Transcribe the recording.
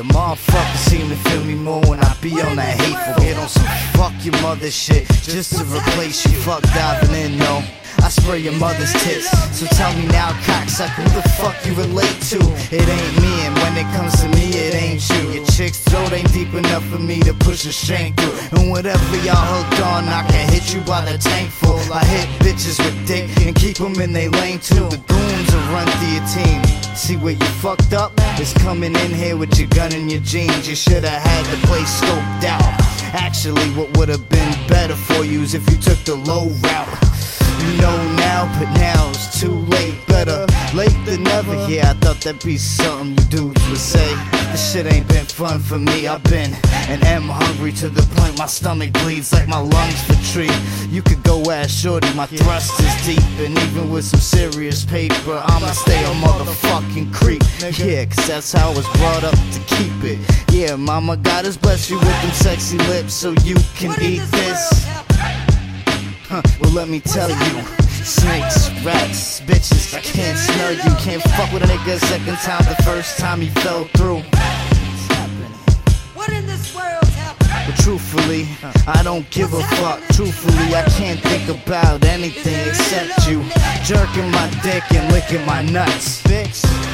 Your motherfuckers seem to feel me more when I be on that hateful. Get on some fuck your mother shit just to replace you. Fuck diving in, no. I spray your mother's tits. So tell me now, cocksucker, who the fuck you relate to? It ain't me, and when it comes to me, it ain't you. Your chick's throat ain't deep enough for me to push a shank through. And whatever y'all hooked on, I can hit you by the tank full. I hit bitches with dick and keep them in they lane too. The goons will run through your team. See where you fucked up? Is coming in here with your gun and your jeans. You should've had the place scoped out. Actually, what would've been better for you is if you took the low route. You know now, but now never. Yeah, I thought that'd be something you dudes would say. This shit ain't been fun for me. I've been and am hungry to the point my stomach bleeds like my lungs retreat. You could go ask Shorty, my thrust is deep. And even with some serious paper, I'ma stay a motherfucking creep. Yeah, cause that's how I was brought up to keep it. Yeah, mama, God has blessed you with them sexy lips so you can eat this this. world happened? Huh, well, let me tell you. Snakes, rats, bitches, I can't smell you. Can't fuck with a nigga second time, the first time he fell through. What in this world happened? But truthfully, I don't give a fuck. Truthfully, I can't think about anything except you. Jerking my dick and licking my nuts. Bitch.